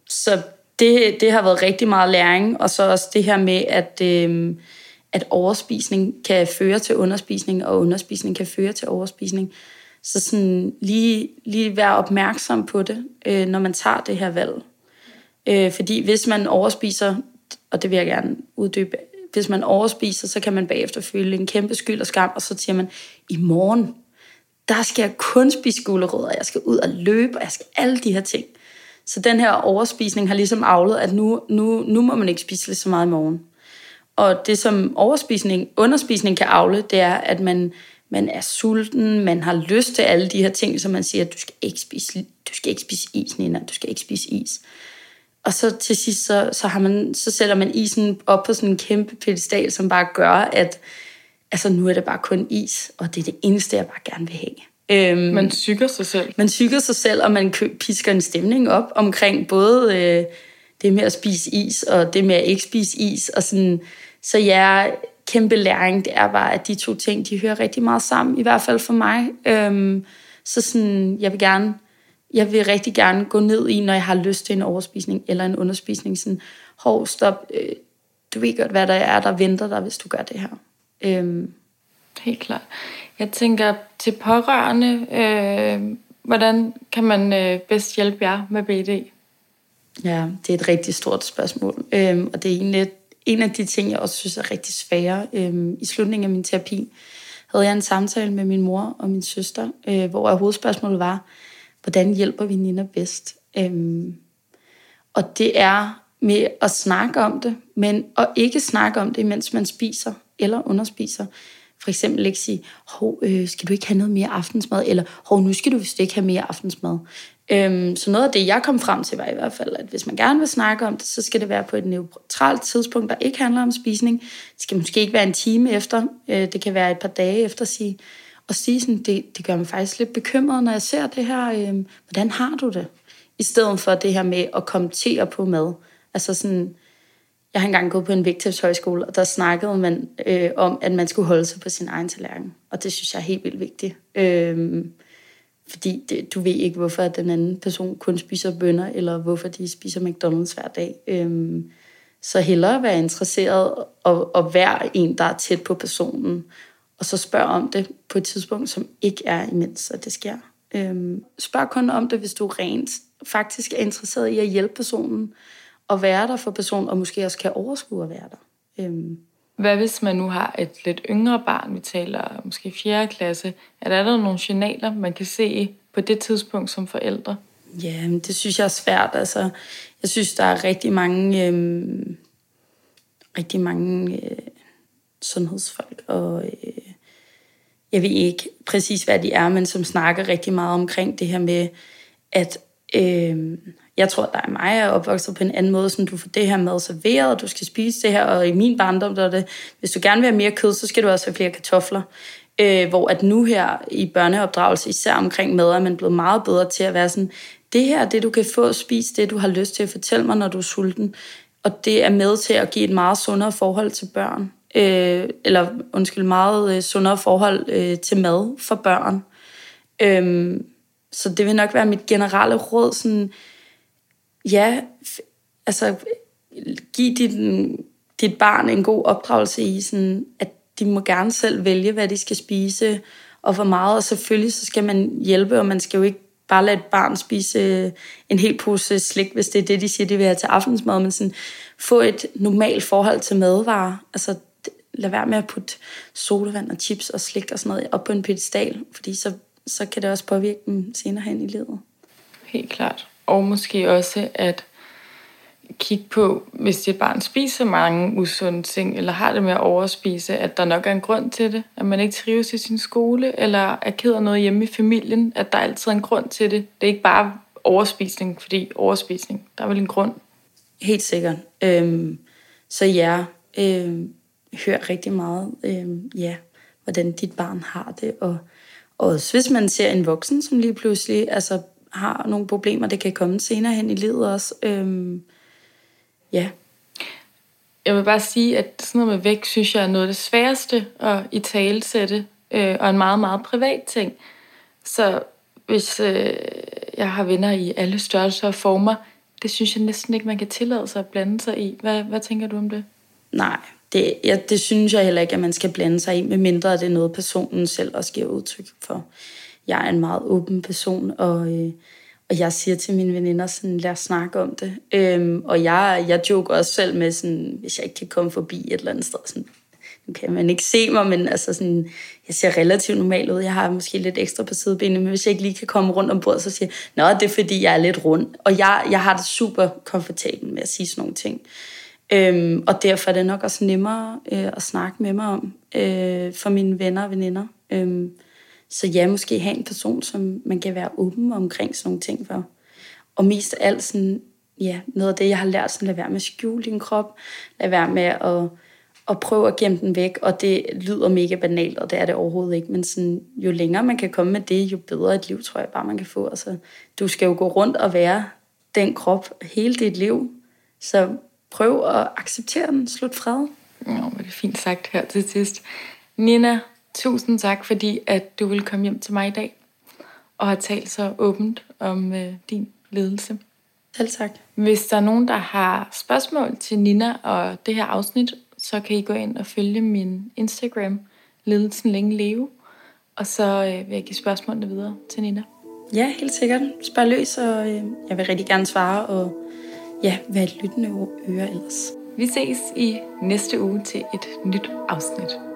Så det, det har været rigtig meget læring. Og så også det her med, at, øh, at overspisning kan føre til underspisning, og underspisning kan føre til overspisning. Så sådan lige, lige være opmærksom på det, øh, når man tager det her valg. Øh, fordi hvis man overspiser, og det vil jeg gerne uddybe, hvis man overspiser, så kan man bagefter føle en kæmpe skyld og skam, og så siger man, i morgen, der skal jeg kun spise gulerødder, jeg skal ud og løbe, og jeg skal alle de her ting. Så den her overspisning har ligesom aflet, at nu, nu, nu må man ikke spise lige så meget i morgen. Og det som overspisning, underspisning kan afle, det er, at man man er sulten, man har lyst til alle de her ting, som man siger, du skal ikke spise, du skal ikke spise is, Nina, du skal ikke spise is. Og så til sidst, så, så, har man, så sætter man isen op på sådan en kæmpe pedestal, som bare gør, at altså, nu er det bare kun is, og det er det eneste, jeg bare gerne vil have. Øhm, man syger sig selv. Man syger sig selv, og man pisker en stemning op omkring både øh, det med at spise is, og det med at ikke spise is. Og sådan, så ja, kæmpe læring, det er bare, at de to ting, de hører rigtig meget sammen, i hvert fald for mig. Øhm, så sådan, jeg vil gerne, jeg vil rigtig gerne gå ned i, når jeg har lyst til en overspisning eller en underspisning, sådan, hov, stop, øh, du ved godt, hvad der er, der venter dig, hvis du gør det her. Øhm. Helt klart. Jeg tænker til pårørende, øh, hvordan kan man øh, bedst hjælpe jer med BD? Ja, det er et rigtig stort spørgsmål, øhm, og det er egentlig en af de ting, jeg også synes er rigtig svære øh, i slutningen af min terapi, havde jeg en samtale med min mor og min søster, øh, hvor hovedspørgsmålet var, hvordan hjælper vi Nina bedst? Øh, og det er med at snakke om det, men at ikke snakke om det, mens man spiser eller underspiser. For eksempel ikke sige, hov, øh, skal du ikke have noget mere aftensmad? Eller, hov, nu skal du vist ikke have mere aftensmad. Øhm, så noget af det, jeg kom frem til, var i hvert fald, at hvis man gerne vil snakke om det, så skal det være på et neutralt tidspunkt, der ikke handler om spisning. Det skal måske ikke være en time efter. Øh, det kan være et par dage efter at sige, og sige sådan, det, det gør mig faktisk lidt bekymret, når jeg ser det her. Øh, hvordan har du det? I stedet for det her med at kommentere på mad. Altså sådan, jeg har engang gået på en vægttabshøjskole, og der snakkede man øh, om, at man skulle holde sig på sin egen tallerken. Og det synes jeg er helt vildt vigtigt. Øh, fordi det, du ved ikke, hvorfor den anden person kun spiser bønder, eller hvorfor de spiser McDonald's hver dag. Øh, så hellere være interesseret og, og være en, der er tæt på personen, og så spørg om det på et tidspunkt, som ikke er imens, at det sker. Øhm, spørg kun om det, hvis du rent faktisk er interesseret i at hjælpe personen, og være der for personen, og måske også kan overskue at være der. Øhm. Hvad hvis man nu har et lidt yngre barn, vi taler måske 4. klasse, er der, der nogle signaler, man kan se på det tidspunkt som forældre? Ja, det synes jeg er svært. Altså, jeg synes, der er rigtig mange, øhm, rigtig mange øh, sundhedsfolk, og øh, jeg ved ikke præcis, hvad de er, men som snakker rigtig meget omkring det her med, at øh, jeg tror, der er mig, er opvokset på en anden måde, så du får det her mad serveret, og du skal spise det her, og i min barndom, der er det, hvis du gerne vil have mere kød, så skal du også have flere kartofler. Øh, hvor at nu her i børneopdragelse, især omkring mad, er man blevet meget bedre til at være sådan, det her det, du kan få, spis det, du har lyst til at fortælle mig, når du er sulten. Og det er med til at give et meget sundere forhold til børn. Øh, eller undskyld, meget øh, sundere forhold øh, til mad for børn. Øh, så det vil nok være mit generelle råd, sådan, ja, altså, giv dit, dit barn en god opdragelse i, sådan, at de må gerne selv vælge, hvad de skal spise, og hvor meget, og selvfølgelig så skal man hjælpe, og man skal jo ikke bare lade et barn spise en hel pose slik, hvis det er det, de siger, de vil have til aftensmad, men sådan, få et normalt forhold til madvarer. Altså, lad være med at putte sodavand og chips og slik og sådan noget op på en pedestal, fordi så, så kan det også påvirke dem senere hen i livet. Helt klart. Og måske også at kigge på, hvis dit barn spiser mange usunde ting, eller har det med at overspise, at der nok er en grund til det, at man ikke trives i sin skole, eller er ked af noget hjemme i familien, at der altid er en grund til det. Det er ikke bare overspisning, fordi overspisning, der er vel en grund. Helt sikkert. Øhm, så ja, øhm, hør rigtig meget, øhm, ja, hvordan dit barn har det, og, og hvis man ser en voksen, som lige pludselig altså, har nogle problemer, det kan komme senere hen i livet også, øhm, ja. Jeg vil bare sige, at sådan noget med vægt, synes jeg er noget af det sværeste at i talesætte, øh, og en meget, meget privat ting. Så hvis øh, jeg har venner i alle størrelser og former, det synes jeg næsten ikke, man kan tillade sig at blande sig i. Hvad, hvad tænker du om det? Nej, det, ja, det synes jeg heller ikke, at man skal blande sig i, medmindre det er noget, personen selv også giver udtryk for. Jeg er en meget åben person, og, øh, og jeg siger til mine veninder, sådan, lad os snakke om det. Øhm, og jeg, jeg joker også selv med, sådan, hvis jeg ikke kan komme forbi et eller andet sted, sådan, nu kan man ikke se mig, men altså sådan, jeg ser relativt normal ud. Jeg har måske lidt ekstra på sidebenene, men hvis jeg ikke lige kan komme rundt om bordet, så siger jeg, nå, det er fordi, jeg er lidt rund. Og jeg, jeg har det super komfortabelt med at sige sådan nogle ting. Øhm, og derfor er det nok også nemmere øh, at snakke med mig om øh, for mine venner og veninder. Øhm, så ja, måske have en person, som man kan være åben omkring sådan nogle ting for. Og mest af alt sådan, ja, noget af det, jeg har lært, sådan lad være med at skjule din krop, lad være med at, at prøve at gemme den væk, og det lyder mega banalt, og det er det overhovedet ikke, men sådan, jo længere man kan komme med det, jo bedre et liv, tror jeg bare, man kan få. Altså, du skal jo gå rundt og være den krop hele dit liv, så prøv at acceptere den, slut fred. Ja, det er fint sagt her til sidst. Nina, tusind tak, fordi at du ville komme hjem til mig i dag og har talt så åbent om øh, din ledelse. Selv tak. Hvis der er nogen, der har spørgsmål til Nina og det her afsnit, så kan I gå ind og følge min Instagram, Ledelsen Længe Leve, og så øh, vil jeg give spørgsmålene videre til Nina. Ja, helt sikkert. Spørg løs, og øh, jeg vil rigtig gerne svare, og ja, et lyttende øre ellers. Vi ses i næste uge til et nyt afsnit.